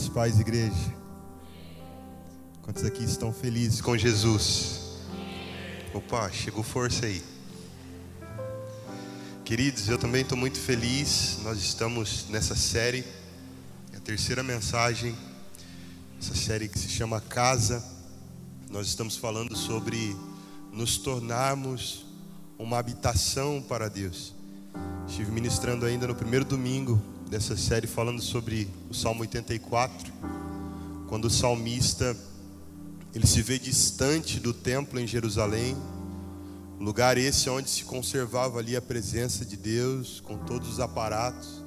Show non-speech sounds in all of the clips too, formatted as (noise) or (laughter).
Graças e paz, igreja. Quantos aqui estão felizes com Jesus? Opa, chegou força aí. Queridos, eu também estou muito feliz. Nós estamos nessa série, a terceira mensagem, essa série que se chama Casa. Nós estamos falando sobre nos tornarmos uma habitação para Deus. Estive ministrando ainda no primeiro domingo dessa série falando sobre o Salmo 84, quando o salmista ele se vê distante do templo em Jerusalém, lugar esse onde se conservava ali a presença de Deus com todos os aparatos.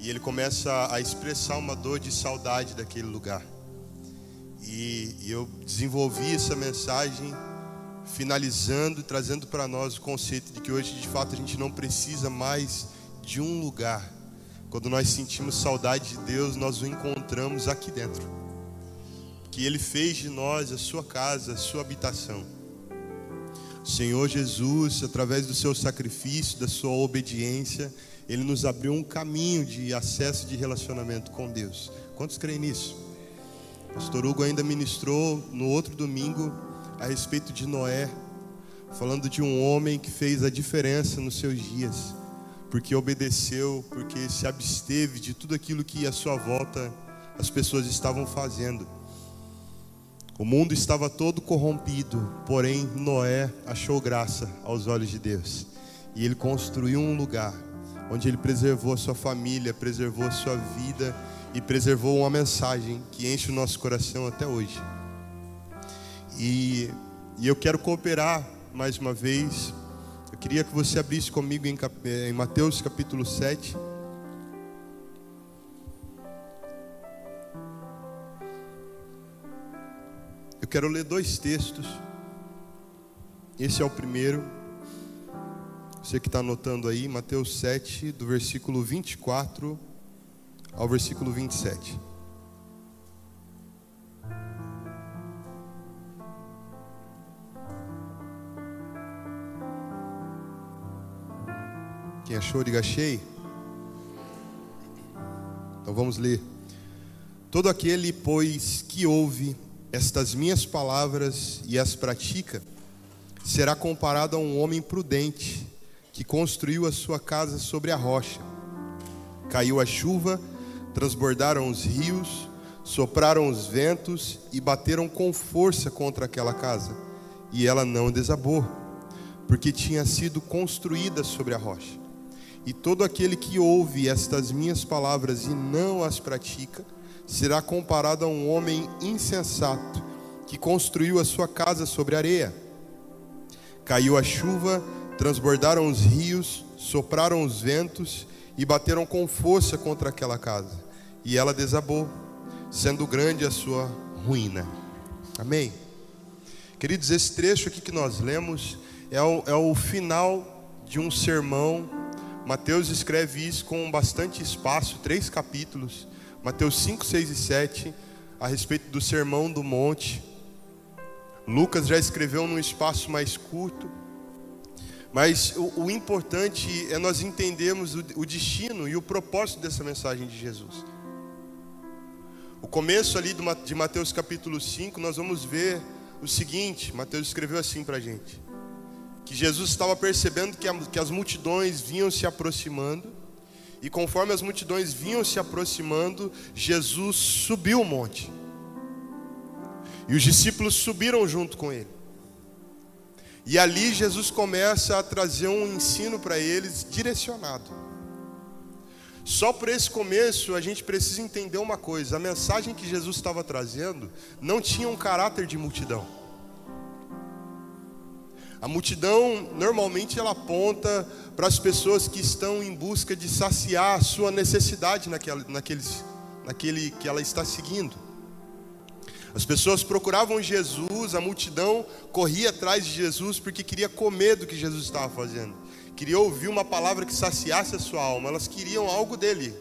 E ele começa a expressar uma dor de saudade daquele lugar. E, e eu desenvolvi essa mensagem finalizando trazendo para nós o conceito de que hoje de fato a gente não precisa mais de um lugar. Quando nós sentimos saudade de Deus, nós o encontramos aqui dentro. Que Ele fez de nós a sua casa, a sua habitação. Senhor Jesus, através do seu sacrifício, da sua obediência, Ele nos abriu um caminho de acesso de relacionamento com Deus. Quantos creem nisso? Pastor Hugo ainda ministrou no outro domingo a respeito de Noé, falando de um homem que fez a diferença nos seus dias porque obedeceu, porque se absteve de tudo aquilo que à sua volta as pessoas estavam fazendo. O mundo estava todo corrompido, porém Noé achou graça aos olhos de Deus. E ele construiu um lugar onde ele preservou a sua família, preservou a sua vida e preservou uma mensagem que enche o nosso coração até hoje. E, e eu quero cooperar mais uma vez queria que você abrisse comigo em, em Mateus capítulo 7. Eu quero ler dois textos. Esse é o primeiro. Você que está anotando aí, Mateus 7, do versículo 24 ao versículo 27. Achou, diga achei. Então vamos ler. Todo aquele, pois, que ouve estas minhas palavras e as pratica, será comparado a um homem prudente que construiu a sua casa sobre a rocha. Caiu a chuva, transbordaram os rios, sopraram os ventos e bateram com força contra aquela casa, e ela não desabou, porque tinha sido construída sobre a rocha. E todo aquele que ouve estas minhas palavras e não as pratica, será comparado a um homem insensato que construiu a sua casa sobre areia. Caiu a chuva, transbordaram os rios, sopraram os ventos e bateram com força contra aquela casa. E ela desabou, sendo grande a sua ruína. Amém? Queridos, esse trecho aqui que nós lemos é o, é o final de um sermão Mateus escreve isso com bastante espaço, três capítulos. Mateus 5, 6 e 7, a respeito do sermão do monte. Lucas já escreveu num espaço mais curto. Mas o, o importante é nós entendermos o, o destino e o propósito dessa mensagem de Jesus. O começo ali de Mateus capítulo 5, nós vamos ver o seguinte: Mateus escreveu assim para a gente que Jesus estava percebendo que, a, que as multidões vinham se aproximando, e conforme as multidões vinham se aproximando, Jesus subiu o monte. E os discípulos subiram junto com ele. E ali Jesus começa a trazer um ensino para eles direcionado. Só por esse começo a gente precisa entender uma coisa: a mensagem que Jesus estava trazendo não tinha um caráter de multidão. A multidão normalmente ela aponta para as pessoas que estão em busca de saciar a sua necessidade naquele, naqueles, naquele que ela está seguindo. As pessoas procuravam Jesus, a multidão corria atrás de Jesus porque queria comer do que Jesus estava fazendo, queria ouvir uma palavra que saciasse a sua alma, elas queriam algo dele.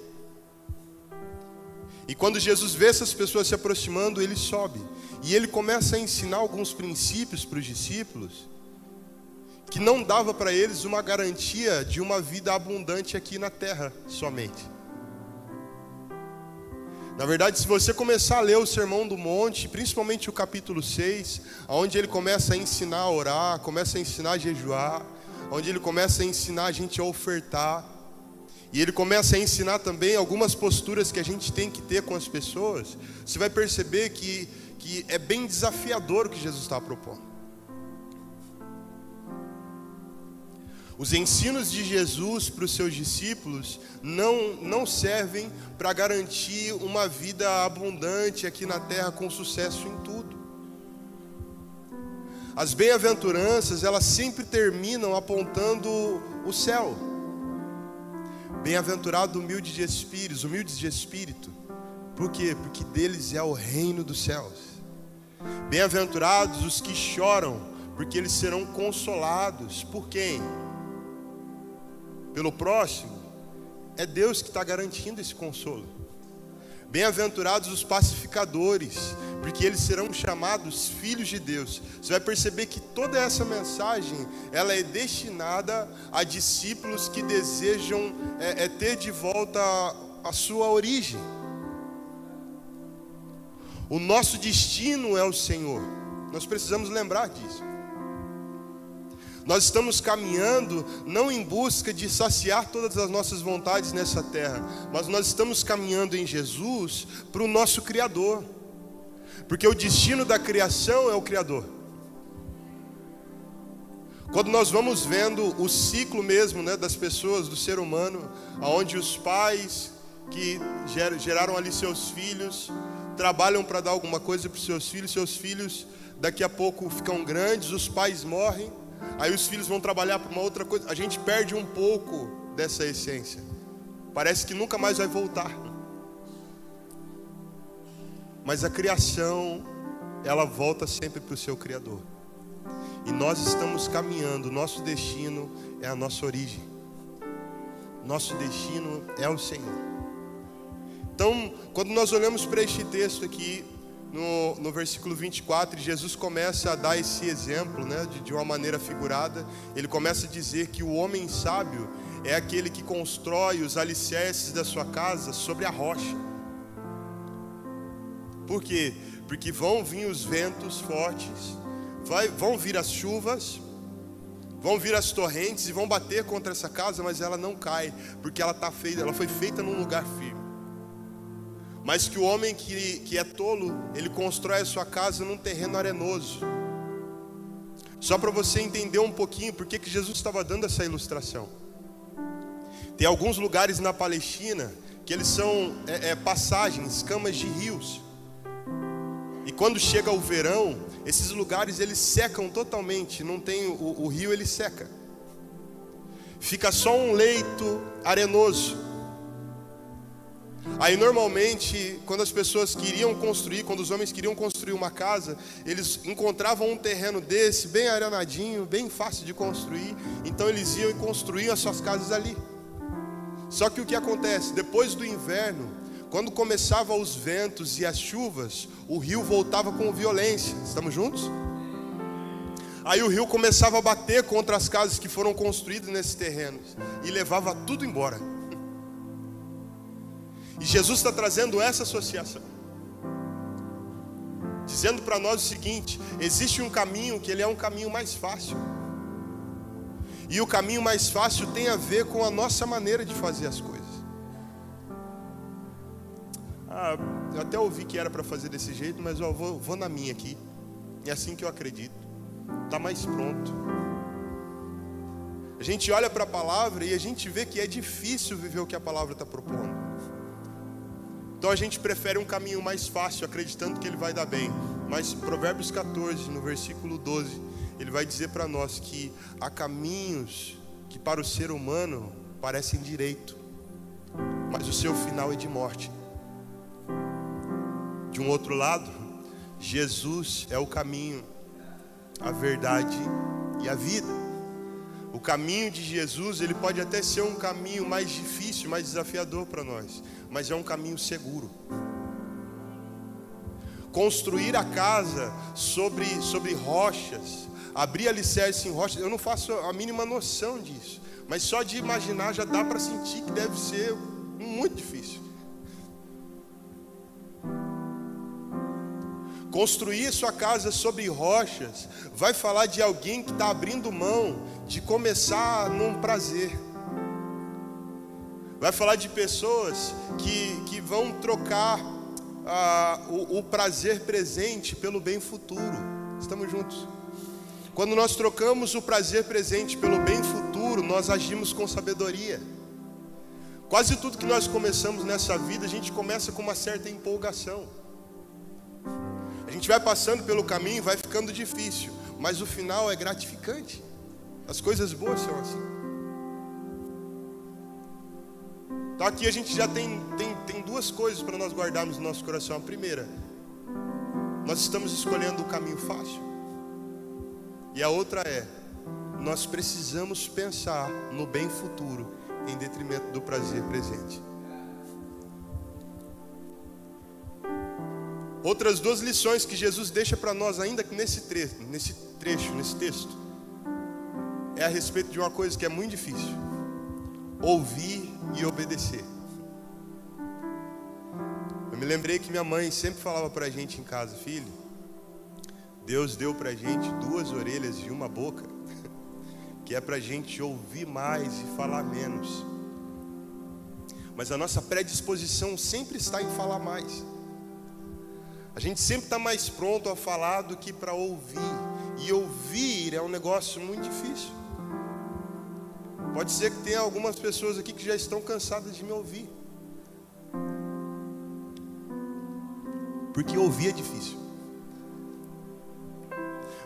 E quando Jesus vê essas pessoas se aproximando, ele sobe e ele começa a ensinar alguns princípios para os discípulos que não dava para eles uma garantia de uma vida abundante aqui na terra somente. Na verdade, se você começar a ler o Sermão do Monte, principalmente o capítulo 6, onde ele começa a ensinar a orar, começa a ensinar a jejuar, onde ele começa a ensinar a gente a ofertar, e ele começa a ensinar também algumas posturas que a gente tem que ter com as pessoas, você vai perceber que, que é bem desafiador o que Jesus está propondo. Os ensinos de Jesus para os seus discípulos não, não servem para garantir uma vida abundante aqui na terra com sucesso em tudo. As bem-aventuranças, elas sempre terminam apontando o céu. Bem-aventurado humilde de espíritos, humildes de espírito. Por quê? Porque deles é o reino dos céus. Bem-aventurados os que choram, porque eles serão consolados. Por quem? Pelo próximo, é Deus que está garantindo esse consolo. Bem-aventurados os pacificadores, porque eles serão chamados filhos de Deus. Você vai perceber que toda essa mensagem, ela é destinada a discípulos que desejam é, é ter de volta a, a sua origem. O nosso destino é o Senhor. Nós precisamos lembrar disso. Nós estamos caminhando não em busca de saciar todas as nossas vontades nessa terra, mas nós estamos caminhando em Jesus para o nosso Criador, porque o destino da criação é o Criador. Quando nós vamos vendo o ciclo mesmo né, das pessoas, do ser humano, aonde os pais que geraram ali seus filhos trabalham para dar alguma coisa para seus filhos, seus filhos daqui a pouco ficam grandes, os pais morrem Aí os filhos vão trabalhar para uma outra coisa. A gente perde um pouco dessa essência. Parece que nunca mais vai voltar. Mas a criação, ela volta sempre para o seu Criador. E nós estamos caminhando, nosso destino é a nossa origem. Nosso destino é o Senhor. Então, quando nós olhamos para este texto aqui, no, no versículo 24, Jesus começa a dar esse exemplo, né, de, de uma maneira figurada. Ele começa a dizer que o homem sábio é aquele que constrói os alicerces da sua casa sobre a rocha. Por quê? Porque vão vir os ventos fortes, vai, vão vir as chuvas, vão vir as torrentes e vão bater contra essa casa, mas ela não cai, porque ela tá feita, ela foi feita num lugar firme. Mas que o homem que, que é tolo, ele constrói a sua casa num terreno arenoso. Só para você entender um pouquinho por que Jesus estava dando essa ilustração. Tem alguns lugares na Palestina que eles são é, é, passagens, camas de rios. E quando chega o verão, esses lugares eles secam totalmente, não tem o, o rio ele seca. Fica só um leito arenoso. Aí normalmente, quando as pessoas queriam construir, quando os homens queriam construir uma casa, eles encontravam um terreno desse, bem arenadinho, bem fácil de construir, então eles iam e construíam as suas casas ali. Só que o que acontece? Depois do inverno, quando começavam os ventos e as chuvas, o rio voltava com violência. Estamos juntos? Aí o rio começava a bater contra as casas que foram construídas nesses terrenos e levava tudo embora. E Jesus está trazendo essa associação. Dizendo para nós o seguinte: existe um caminho que ele é um caminho mais fácil. E o caminho mais fácil tem a ver com a nossa maneira de fazer as coisas. Ah, eu até ouvi que era para fazer desse jeito, mas eu vou, vou na minha aqui. É assim que eu acredito. Está mais pronto. A gente olha para a palavra e a gente vê que é difícil viver o que a palavra está propondo. Então a gente prefere um caminho mais fácil, acreditando que ele vai dar bem. Mas Provérbios 14, no versículo 12, ele vai dizer para nós que há caminhos que para o ser humano parecem direito, mas o seu final é de morte. De um outro lado, Jesus é o caminho, a verdade e a vida. O caminho de Jesus, ele pode até ser um caminho mais difícil, mais desafiador para nós, mas é um caminho seguro. Construir a casa sobre, sobre rochas, abrir alicerce em rochas, eu não faço a mínima noção disso, mas só de imaginar já dá para sentir que deve ser muito difícil. Construir sua casa sobre rochas vai falar de alguém que está abrindo mão de começar num prazer. Vai falar de pessoas que, que vão trocar o, o prazer presente pelo bem futuro. Estamos juntos. Quando nós trocamos o prazer presente pelo bem futuro, nós agimos com sabedoria. Quase tudo que nós começamos nessa vida, a gente começa com uma certa empolgação. A gente vai passando pelo caminho, vai ficando difícil, mas o final é gratificante. As coisas boas são assim. Então aqui a gente já tem, tem, tem duas coisas para nós guardarmos no nosso coração. A primeira, nós estamos escolhendo o caminho fácil. E a outra é, nós precisamos pensar no bem futuro em detrimento do prazer presente. Outras duas lições que Jesus deixa para nós ainda nesse trecho, nesse trecho, nesse texto, é a respeito de uma coisa que é muito difícil: ouvir e obedecer. Eu me lembrei que minha mãe sempre falava para a gente em casa, filho, Deus deu para a gente duas orelhas e uma boca (laughs) que é para a gente ouvir mais e falar menos. Mas a nossa predisposição sempre está em falar mais. A gente sempre está mais pronto a falar do que para ouvir. E ouvir é um negócio muito difícil. Pode ser que tenha algumas pessoas aqui que já estão cansadas de me ouvir. Porque ouvir é difícil.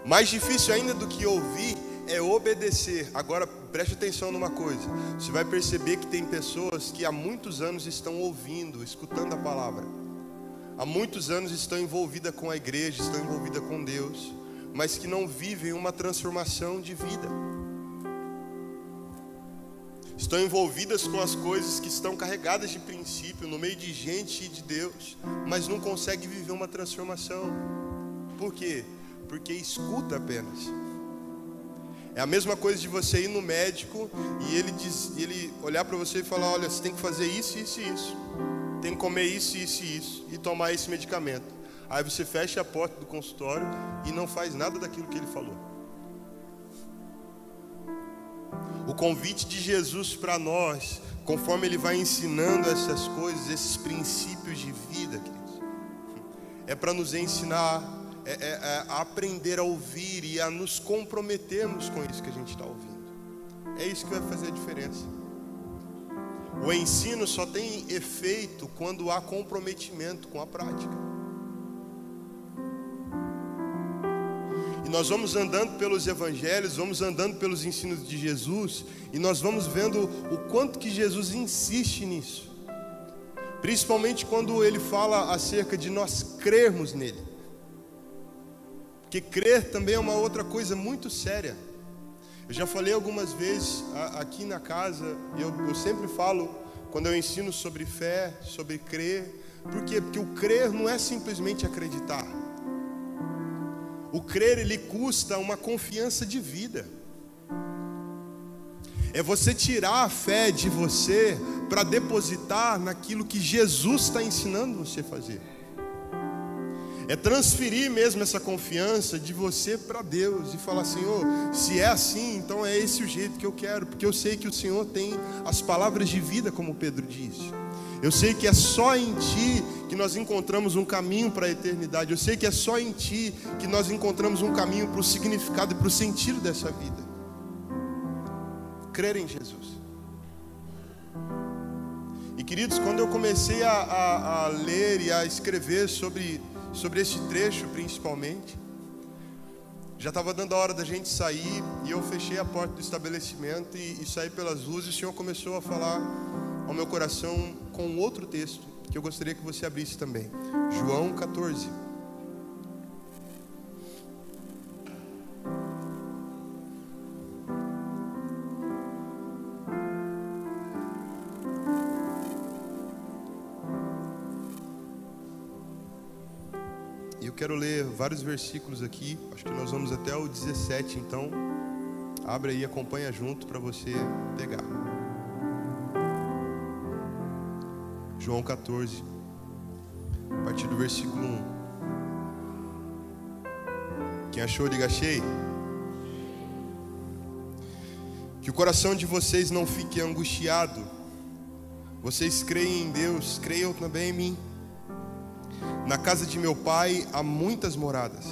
Mais difícil ainda do que ouvir é obedecer. Agora, preste atenção numa coisa: você vai perceber que tem pessoas que há muitos anos estão ouvindo, escutando a palavra, há muitos anos estão envolvidas com a igreja, estão envolvidas com Deus, mas que não vivem uma transformação de vida. Estão envolvidas com as coisas que estão carregadas de princípio, no meio de gente e de Deus, mas não conseguem viver uma transformação. Por quê? Porque escuta apenas. É a mesma coisa de você ir no médico e ele, diz, ele olhar para você e falar: olha, você tem que fazer isso, isso e isso. Tem que comer isso, isso e isso. E tomar esse medicamento. Aí você fecha a porta do consultório e não faz nada daquilo que ele falou. O convite de Jesus para nós, conforme ele vai ensinando essas coisas, esses princípios de vida, queridos, (laughs) é para nos ensinar é, é, é, a aprender a ouvir e a nos comprometermos com isso que a gente está ouvindo. É isso que vai fazer a diferença. O ensino só tem efeito quando há comprometimento com a prática. E nós vamos andando pelos evangelhos, vamos andando pelos ensinos de Jesus, e nós vamos vendo o quanto que Jesus insiste nisso. Principalmente quando ele fala acerca de nós crermos nele. Que crer também é uma outra coisa muito séria. Eu já falei algumas vezes aqui na casa, eu, eu sempre falo, quando eu ensino sobre fé, sobre crer, por quê? Porque o crer não é simplesmente acreditar. O crer ele custa uma confiança de vida. É você tirar a fé de você para depositar naquilo que Jesus está ensinando você a fazer. É transferir mesmo essa confiança de você para Deus e falar: Senhor, se é assim, então é esse o jeito que eu quero, porque eu sei que o Senhor tem as palavras de vida, como Pedro disse. Eu sei que é só em Ti que nós encontramos um caminho para a eternidade. Eu sei que é só em Ti que nós encontramos um caminho para o significado e para o sentido dessa vida. Crer em Jesus. E queridos, quando eu comecei a, a, a ler e a escrever sobre sobre esse trecho principalmente. Já estava dando a hora da gente sair e eu fechei a porta do estabelecimento e, e saí pelas luzes. E o Senhor começou a falar ao meu coração com outro texto que eu gostaria que você abrisse também. João 14. Quero ler vários versículos aqui. Acho que nós vamos até o 17, então abre aí, acompanha junto para você pegar. João 14, a partir do versículo 1. Quem achou, diga achei. Que o coração de vocês não fique angustiado. Vocês creem em Deus, creiam também em mim. Na casa de meu pai há muitas moradas.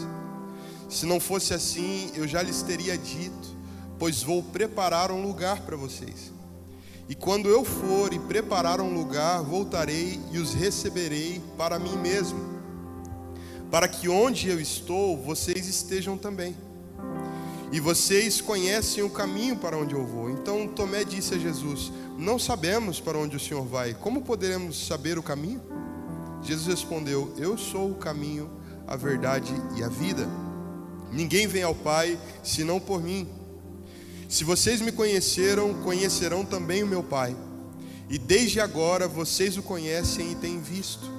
Se não fosse assim, eu já lhes teria dito, pois vou preparar um lugar para vocês. E quando eu for e preparar um lugar, voltarei e os receberei para mim mesmo para que onde eu estou, vocês estejam também. E vocês conhecem o caminho para onde eu vou. Então Tomé disse a Jesus: Não sabemos para onde o Senhor vai, como poderemos saber o caminho? Jesus respondeu: Eu sou o caminho, a verdade e a vida. Ninguém vem ao Pai senão por mim. Se vocês me conheceram, conhecerão também o meu Pai. E desde agora vocês o conhecem e têm visto.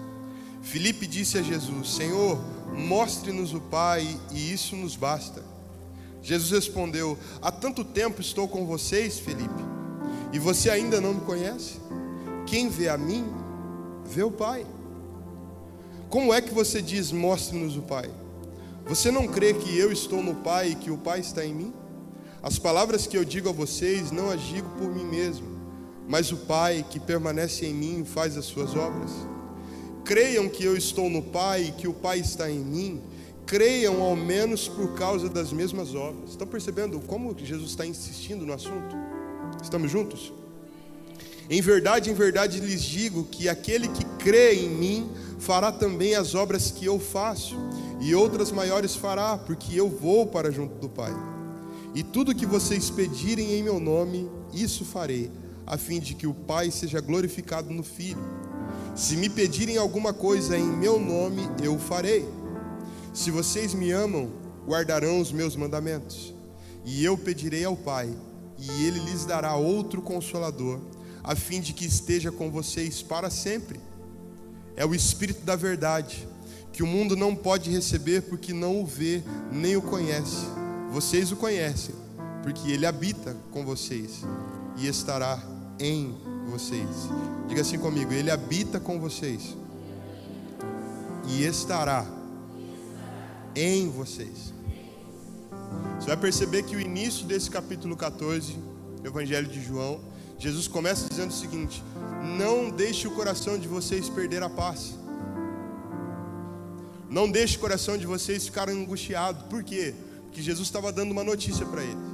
Filipe disse a Jesus: Senhor, mostre-nos o Pai e isso nos basta. Jesus respondeu: Há tanto tempo estou com vocês, Filipe, e você ainda não me conhece? Quem vê a mim, vê o Pai. Como é que você diz: Mostre-nos o Pai? Você não crê que eu estou no Pai e que o Pai está em mim? As palavras que eu digo a vocês não as digo por mim mesmo, mas o Pai que permanece em mim faz as suas obras. Creiam que eu estou no Pai e que o Pai está em mim. Creiam ao menos por causa das mesmas obras. Estão percebendo como Jesus está insistindo no assunto? Estamos juntos? Em verdade, em verdade lhes digo que aquele que crê em mim fará também as obras que eu faço, e outras maiores fará, porque eu vou para junto do Pai. E tudo que vocês pedirem em meu nome, isso farei, a fim de que o Pai seja glorificado no Filho. Se me pedirem alguma coisa em meu nome, eu farei. Se vocês me amam, guardarão os meus mandamentos. E eu pedirei ao Pai, e ele lhes dará outro consolador, a fim de que esteja com vocês para sempre. É o Espírito da Verdade, que o mundo não pode receber porque não o vê nem o conhece. Vocês o conhecem, porque ele habita com vocês e estará em vocês. Diga assim comigo: Ele habita com vocês e estará em vocês. Você vai perceber que o início desse capítulo 14, do Evangelho de João, Jesus começa dizendo o seguinte: Não deixe o coração de vocês perder a paz. Não deixe o coração de vocês ficar angustiado. Por quê? Porque Jesus estava dando uma notícia para eles.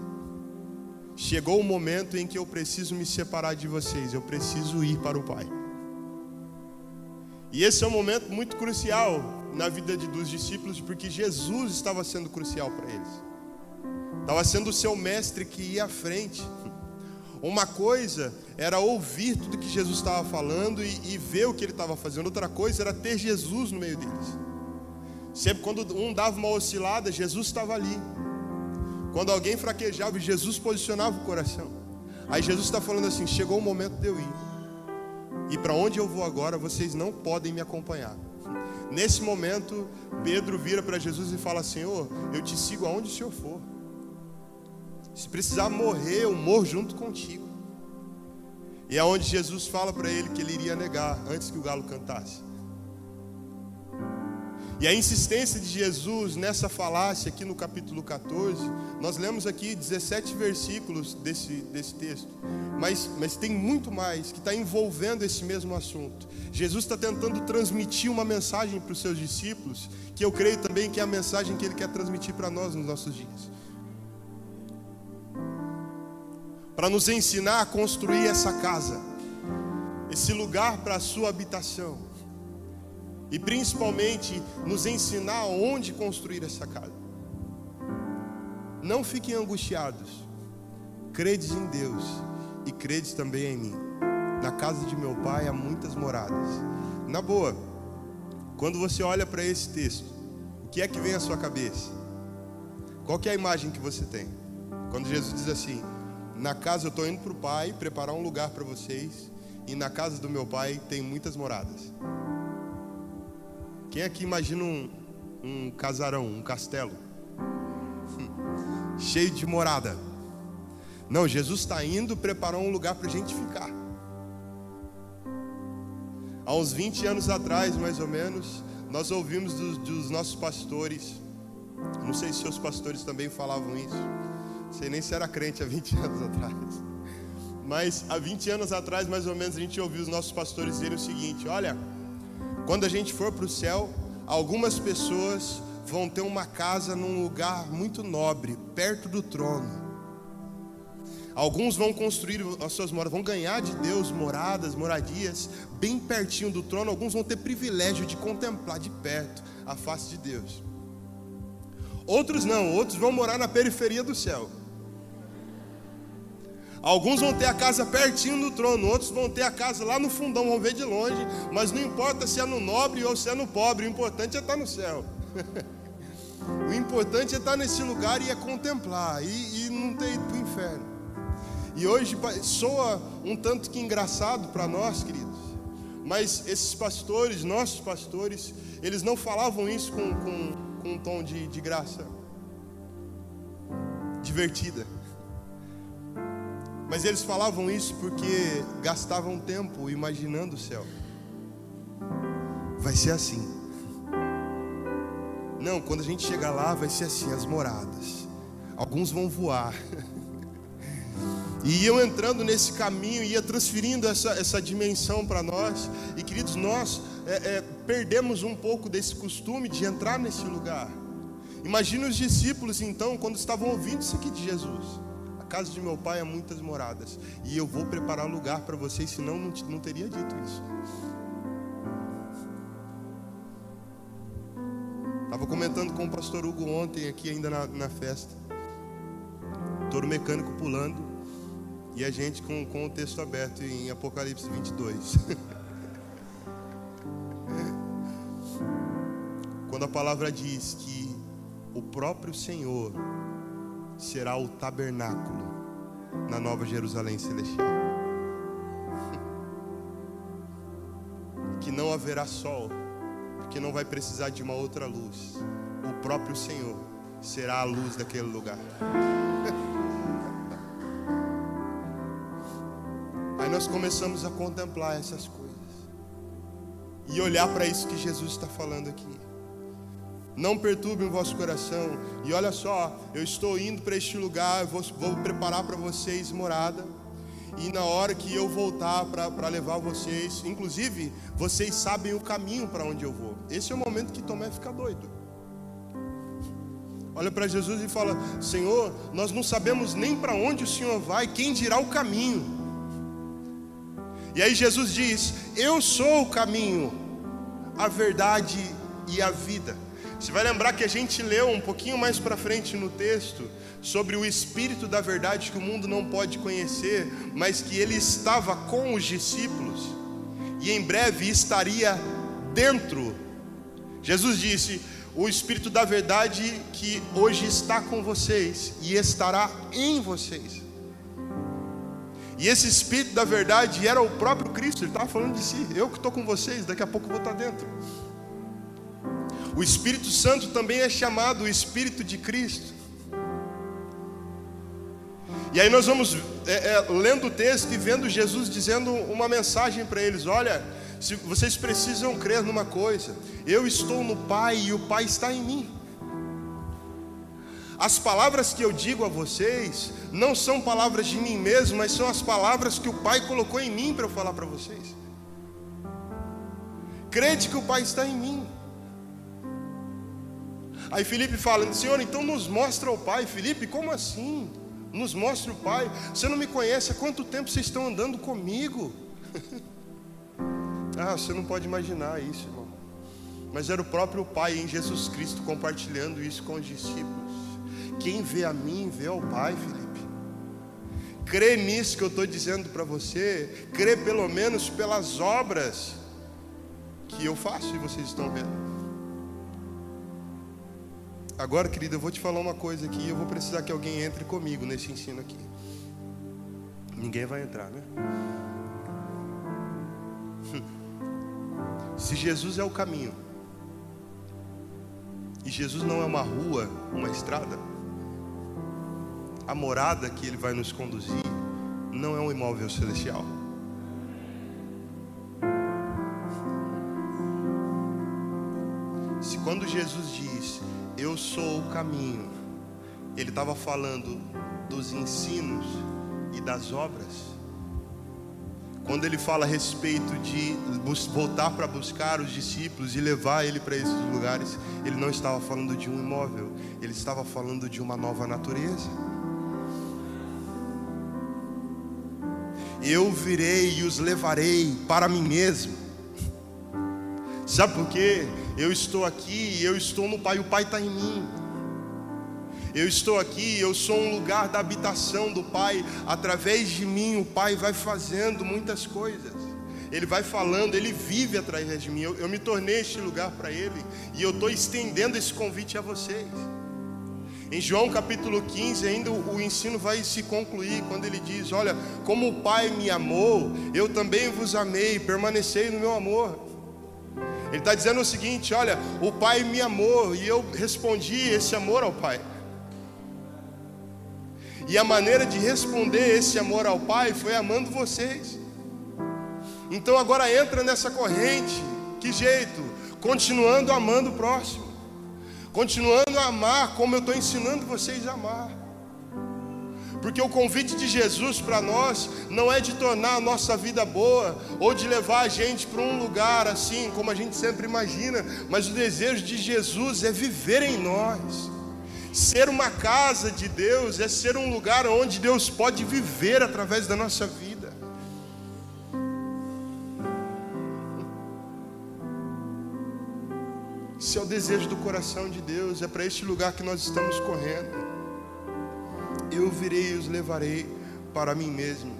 Chegou o momento em que eu preciso me separar de vocês, eu preciso ir para o Pai. E esse é um momento muito crucial na vida de, dos discípulos, porque Jesus estava sendo crucial para eles. Estava sendo o seu mestre que ia à frente. Uma coisa era ouvir tudo que Jesus estava falando e, e ver o que ele estava fazendo, outra coisa era ter Jesus no meio deles. Sempre quando um dava uma oscilada, Jesus estava ali. Quando alguém fraquejava, Jesus posicionava o coração. Aí Jesus está falando assim: chegou o momento de eu ir. E para onde eu vou agora, vocês não podem me acompanhar. Nesse momento, Pedro vira para Jesus e fala: Senhor, eu te sigo aonde o Senhor for. Se precisar morrer, eu morro junto contigo. E é onde Jesus fala para ele que ele iria negar antes que o galo cantasse. E a insistência de Jesus nessa falácia aqui no capítulo 14, nós lemos aqui 17 versículos desse, desse texto, mas, mas tem muito mais que está envolvendo esse mesmo assunto. Jesus está tentando transmitir uma mensagem para os seus discípulos, que eu creio também que é a mensagem que ele quer transmitir para nós nos nossos dias. Para nos ensinar a construir essa casa, esse lugar para a sua habitação e principalmente nos ensinar onde construir essa casa. Não fiquem angustiados. Credes em Deus e credes também em mim. Na casa de meu pai há muitas moradas. Na boa, quando você olha para esse texto, o que é que vem à sua cabeça? Qual é a imagem que você tem? Quando Jesus diz assim: Na casa eu estou indo para o Pai preparar um lugar para vocês, e na casa do meu Pai tem muitas moradas. Quem aqui imagina um, um casarão, um castelo? (laughs) Cheio de morada. Não, Jesus está indo preparar um lugar para a gente ficar. Há uns 20 anos atrás, mais ou menos, nós ouvimos dos, dos nossos pastores Não sei se seus pastores também falavam isso. Não sei nem se era crente há 20 (laughs) anos atrás. Mas há 20 anos atrás, mais ou menos, a gente ouviu os nossos pastores dizerem o seguinte: olha, quando a gente for para o céu, algumas pessoas vão ter uma casa num lugar muito nobre, perto do trono. Alguns vão construir as suas moradas, vão ganhar de Deus moradas, moradias, bem pertinho do trono. Alguns vão ter privilégio de contemplar de perto a face de Deus. Outros não, outros vão morar na periferia do céu. Alguns vão ter a casa pertinho do trono, outros vão ter a casa lá no fundão, vão ver de longe, mas não importa se é no nobre ou se é no pobre, o importante é estar no céu. (laughs) o importante é estar nesse lugar e é contemplar, e, e não ter ido para o inferno. E hoje soa um tanto que engraçado para nós, queridos, mas esses pastores, nossos pastores, eles não falavam isso com, com, com um tom de, de graça, divertida. Mas eles falavam isso porque gastavam tempo imaginando o céu. Vai ser assim. Não, quando a gente chegar lá, vai ser assim: as moradas. Alguns vão voar. (laughs) E iam entrando nesse caminho, ia transferindo essa, essa dimensão para nós. E queridos, nós é, é, perdemos um pouco desse costume de entrar nesse lugar. Imagine os discípulos então, quando estavam ouvindo isso aqui de Jesus casa de meu pai há muitas moradas, e eu vou preparar lugar para vocês, senão não, não teria dito isso. Estava comentando com o pastor Hugo ontem, aqui ainda na, na festa. Touro mecânico pulando, e a gente com, com o texto aberto em Apocalipse 22. (laughs) a palavra diz que o próprio Senhor será o tabernáculo na Nova Jerusalém Celestial. (laughs) Que não haverá sol, porque não vai precisar de uma outra luz. O próprio Senhor será a luz daquele lugar. (laughs) Aí nós começamos a contemplar essas coisas e olhar para isso que Jesus está falando aqui não perturbe o vosso coração. E olha só, eu estou indo para este lugar, vou, vou preparar para vocês morada. E na hora que eu voltar para levar vocês, inclusive, vocês sabem o caminho para onde eu vou. Esse é o momento que Tomé fica doido. Olha para Jesus e fala: Senhor, nós não sabemos nem para onde o Senhor vai, quem dirá o caminho. E aí Jesus diz: Eu sou o caminho, a verdade e a vida. Você vai lembrar que a gente leu um pouquinho mais para frente no texto sobre o espírito da verdade que o mundo não pode conhecer, mas que ele estava com os discípulos e em breve estaria dentro. Jesus disse: "O espírito da verdade que hoje está com vocês e estará em vocês". E esse espírito da verdade era o próprio Cristo, ele estava falando de si. Eu que estou com vocês, daqui a pouco vou estar dentro. O Espírito Santo também é chamado o Espírito de Cristo. E aí nós vamos é, é, lendo o texto e vendo Jesus dizendo uma mensagem para eles: olha, se vocês precisam crer numa coisa, eu estou no Pai e o Pai está em mim. As palavras que eu digo a vocês não são palavras de mim mesmo, mas são as palavras que o Pai colocou em mim para eu falar para vocês. Crede que o Pai está em mim. Aí Felipe fala: Senhor, então nos mostra o Pai. Felipe, como assim? Nos mostra o Pai. Você não me conhece há quanto tempo vocês estão andando comigo? (laughs) ah, você não pode imaginar isso, irmão. Mas era o próprio Pai em Jesus Cristo compartilhando isso com os discípulos. Quem vê a mim, vê ao Pai, Felipe. Crê nisso que eu estou dizendo para você. Crê pelo menos pelas obras que eu faço e vocês estão vendo. Agora, querida, eu vou te falar uma coisa aqui. Eu vou precisar que alguém entre comigo nesse ensino aqui. Ninguém vai entrar, né? (laughs) Se Jesus é o caminho, e Jesus não é uma rua, uma estrada, a morada que Ele vai nos conduzir não é um imóvel celestial. Se quando Jesus diz, Eu sou o caminho, ele estava falando dos ensinos e das obras. Quando ele fala a respeito de voltar para buscar os discípulos e levar ele para esses lugares, ele não estava falando de um imóvel, ele estava falando de uma nova natureza. Eu virei e os levarei para mim mesmo. Sabe por quê? Eu estou aqui, eu estou no Pai, o Pai está em mim. Eu estou aqui, eu sou um lugar da habitação do Pai. Através de mim, o Pai vai fazendo muitas coisas. Ele vai falando, ele vive através de mim. Eu, eu me tornei este lugar para Ele. E eu estou estendendo esse convite a vocês. Em João capítulo 15, ainda o, ensino vai se concluir quando ele diz: Olha, como o Pai me amou, eu também vos amei, permanecei no meu amor. Ele está dizendo o seguinte: Olha, o Pai me amou e eu respondi esse amor ao Pai. E a maneira de responder esse amor ao Pai foi amando vocês. Então agora entra nessa corrente. Que jeito? Continuando amando o próximo. Continuando a amar como eu estou ensinando vocês a amar. Porque o convite de Jesus para nós não é de tornar a nossa vida boa ou de levar a gente para um lugar assim, como a gente sempre imagina, mas o desejo de Jesus é viver em nós. Ser uma casa de Deus é ser um lugar onde Deus pode viver através da nossa vida. Esse é o desejo do coração de Deus, é para este lugar que nós estamos correndo. Eu virei e os levarei para mim mesmo.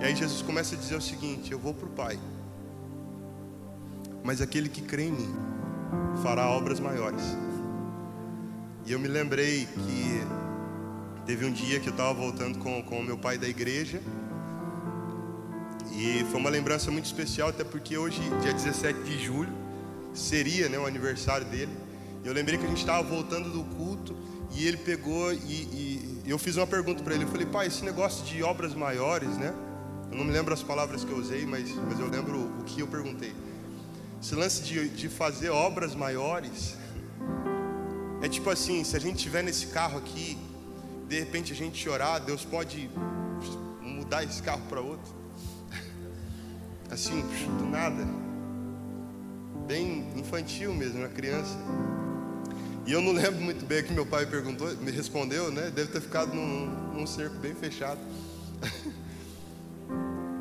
E aí Jesus começa a dizer o seguinte: Eu vou para o Pai, mas aquele que crê em mim fará obras maiores. E eu me lembrei que teve um dia que eu estava voltando com, com o meu pai da igreja. E foi uma lembrança muito especial, até porque hoje, dia 17 de julho, seria né, o aniversário dele. E eu lembrei que a gente estava voltando do culto e ele pegou e, e eu fiz uma pergunta para ele. Eu falei, pai, esse negócio de obras maiores, né? Eu não me lembro as palavras que eu usei, mas, mas eu lembro o que eu perguntei. Esse lance de, de fazer obras maiores é tipo assim, se a gente estiver nesse carro aqui, de repente a gente chorar, Deus pode mudar esse carro para outro. (laughs) Assim, do nada. Bem infantil mesmo, uma criança. E eu não lembro muito bem que meu pai perguntou, me respondeu, né? Deve ter ficado num, num cerco bem fechado. (laughs)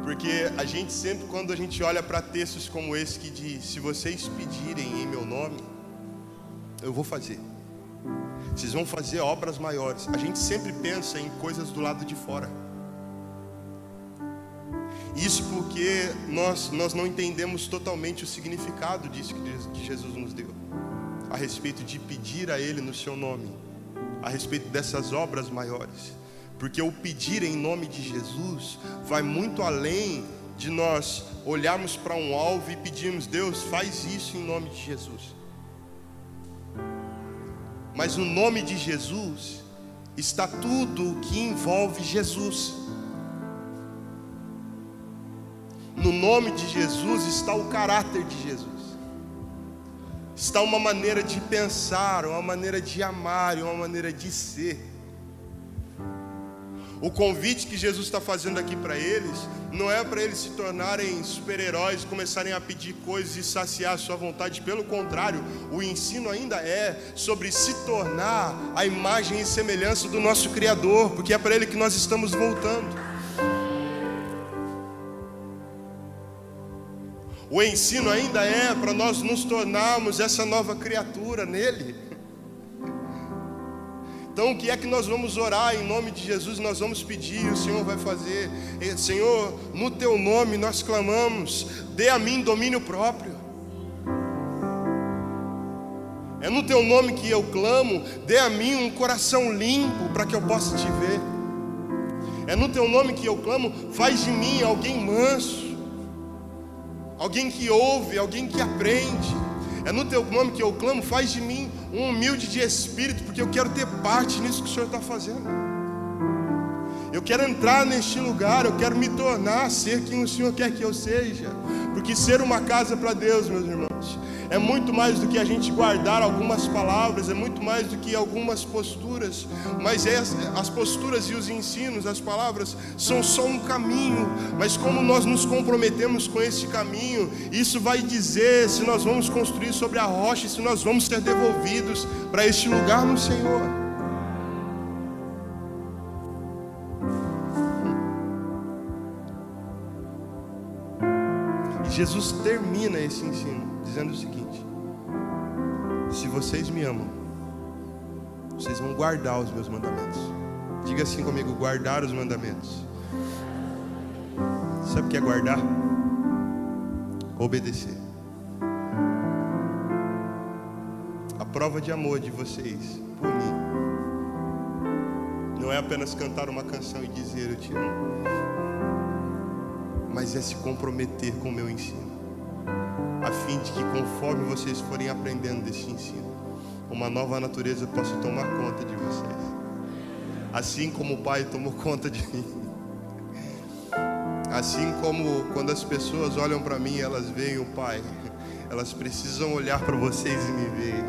Porque a gente sempre, quando a gente olha para textos como esse que diz: Se vocês pedirem em meu nome, eu vou fazer. Vocês vão fazer obras maiores. A gente sempre pensa em coisas do lado de fora. Isso porque nós, nós não entendemos totalmente o significado disso que Jesus nos deu, a respeito de pedir a Ele no Seu nome, a respeito dessas obras maiores. Porque o pedir em nome de Jesus vai muito além de nós olharmos para um alvo e pedirmos, Deus, faz isso em nome de Jesus. Mas no nome de Jesus está tudo o que envolve Jesus. No nome de Jesus está o caráter de Jesus. Está uma maneira de pensar, uma maneira de amar, uma maneira de ser. O convite que Jesus está fazendo aqui para eles não é para eles se tornarem super-heróis, começarem a pedir coisas e saciar a sua vontade. Pelo contrário, o ensino ainda é sobre se tornar a imagem e semelhança do nosso Criador, porque é para Ele que nós estamos voltando. O ensino ainda é para nós nos tornarmos essa nova criatura nele. Então, o que é que nós vamos orar em nome de Jesus? Nós vamos pedir, o Senhor vai fazer. Senhor, no teu nome nós clamamos, dê a mim domínio próprio. É no teu nome que eu clamo, dê a mim um coração limpo para que eu possa te ver. É no teu nome que eu clamo, faz de mim alguém manso, alguém que ouve, alguém que aprende. É no teu nome que eu clamo, faz de mim um humilde de espírito, porque eu quero ter parte nisso que o Senhor está fazendo. Eu quero entrar neste lugar, eu quero me tornar ser quem o Senhor quer que eu seja. Porque ser uma casa para Deus, meus irmãos, é muito mais do que a gente guardar algumas palavras, é muito mais do que algumas posturas, mas é, as posturas e os ensinos, as palavras, são só um caminho, mas como nós nos comprometemos com esse caminho, isso vai dizer se nós vamos construir sobre a rocha, se nós vamos ser devolvidos para este lugar no Senhor. Jesus termina esse ensino dizendo o seguinte: Se vocês me amam, vocês vão guardar os meus mandamentos. Diga assim comigo: guardar os mandamentos. Sabe o que é guardar? Obedecer. A prova de amor de vocês por mim não é apenas cantar uma canção e dizer eu te amo mas é se comprometer com o meu ensino, a fim de que conforme vocês forem aprendendo deste ensino, uma nova natureza possa tomar conta de vocês, assim como o Pai tomou (laughs) conta de mim. Assim como quando as pessoas olham para mim, elas veem o Pai, elas precisam olhar para vocês e me ver.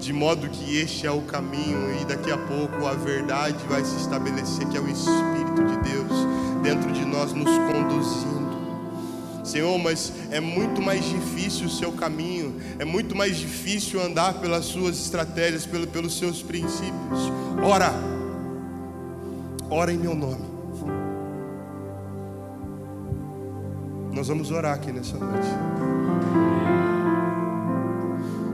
De modo que este é o caminho, e daqui a pouco a verdade vai se estabelecer, que é o Espírito de Deus dentro de nós nos conduzindo. Senhor, mas é muito mais difícil o seu caminho, é muito mais difícil andar pelas suas estratégias, pelo, pelos seus princípios. Ora, ora em meu nome. Nós vamos orar aqui nessa noite.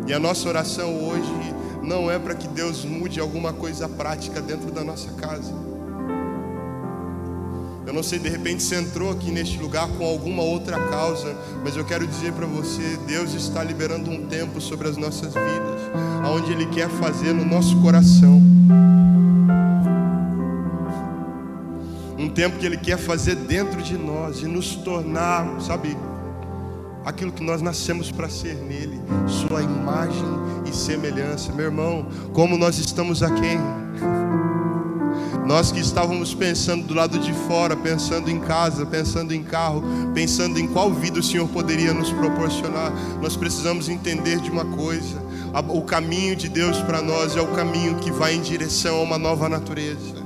E a nossa oração hoje não é para que Deus mude alguma coisa prática dentro da nossa casa. Eu não sei, de repente você entrou aqui neste lugar com alguma outra causa, mas eu quero dizer para você: Deus está liberando um tempo sobre as nossas vidas, aonde Ele quer fazer no nosso coração. Um tempo que Ele quer fazer dentro de nós e nos tornar, sabe, aquilo que nós nascemos para ser nele, Sua imagem e semelhança. Meu irmão, como nós estamos aqui. Nós que estávamos pensando do lado de fora, pensando em casa, pensando em carro, pensando em qual vida o Senhor poderia nos proporcionar, nós precisamos entender de uma coisa: o caminho de Deus para nós é o caminho que vai em direção a uma nova natureza.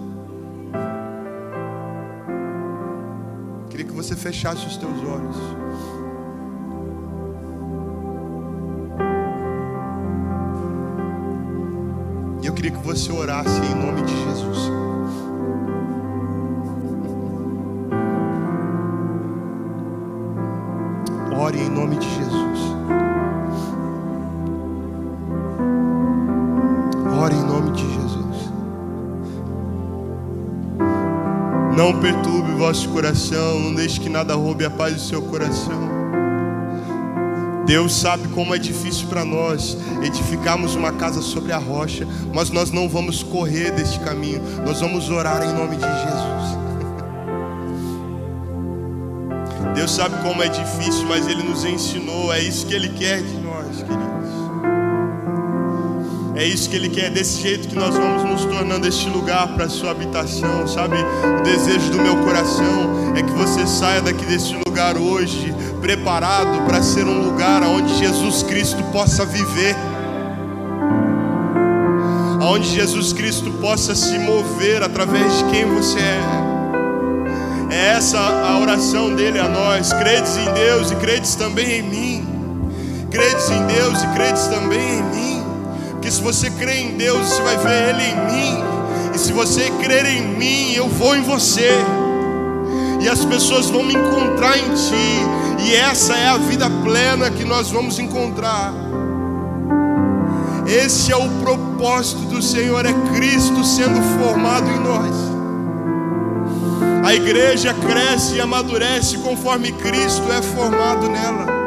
Queria que você fechasse os teus olhos. E eu queria que você orasse em nome de Jesus. Ore em nome de Jesus. Ore em nome de Jesus. Não perturbe o vosso coração, não deixe que nada roube a paz do seu coração. Deus sabe como é difícil para nós edificarmos uma casa sobre a rocha, mas nós não vamos correr deste caminho, nós vamos orar em nome de Jesus. Deus sabe como é difícil, mas Ele nos ensinou. É isso que Ele quer de nós, queridos. É isso que Ele quer, desse jeito que nós vamos nos tornando este lugar para a sua habitação, sabe? O desejo do meu coração é que você saia daqui desse lugar hoje, preparado para ser um lugar onde Jesus Cristo possa viver. Onde Jesus Cristo possa se mover através de quem você é. É essa a oração dele a nós. Credes em Deus e credes também em mim. Credes em Deus e credes também em mim. Porque se você crê em Deus, você vai ver Ele em mim. E se você crer em mim, eu vou em você. E as pessoas vão me encontrar em ti. E essa é a vida plena que nós vamos encontrar. Esse é o propósito do Senhor, é Cristo sendo formado em nós. A igreja cresce e amadurece conforme Cristo é formado nela.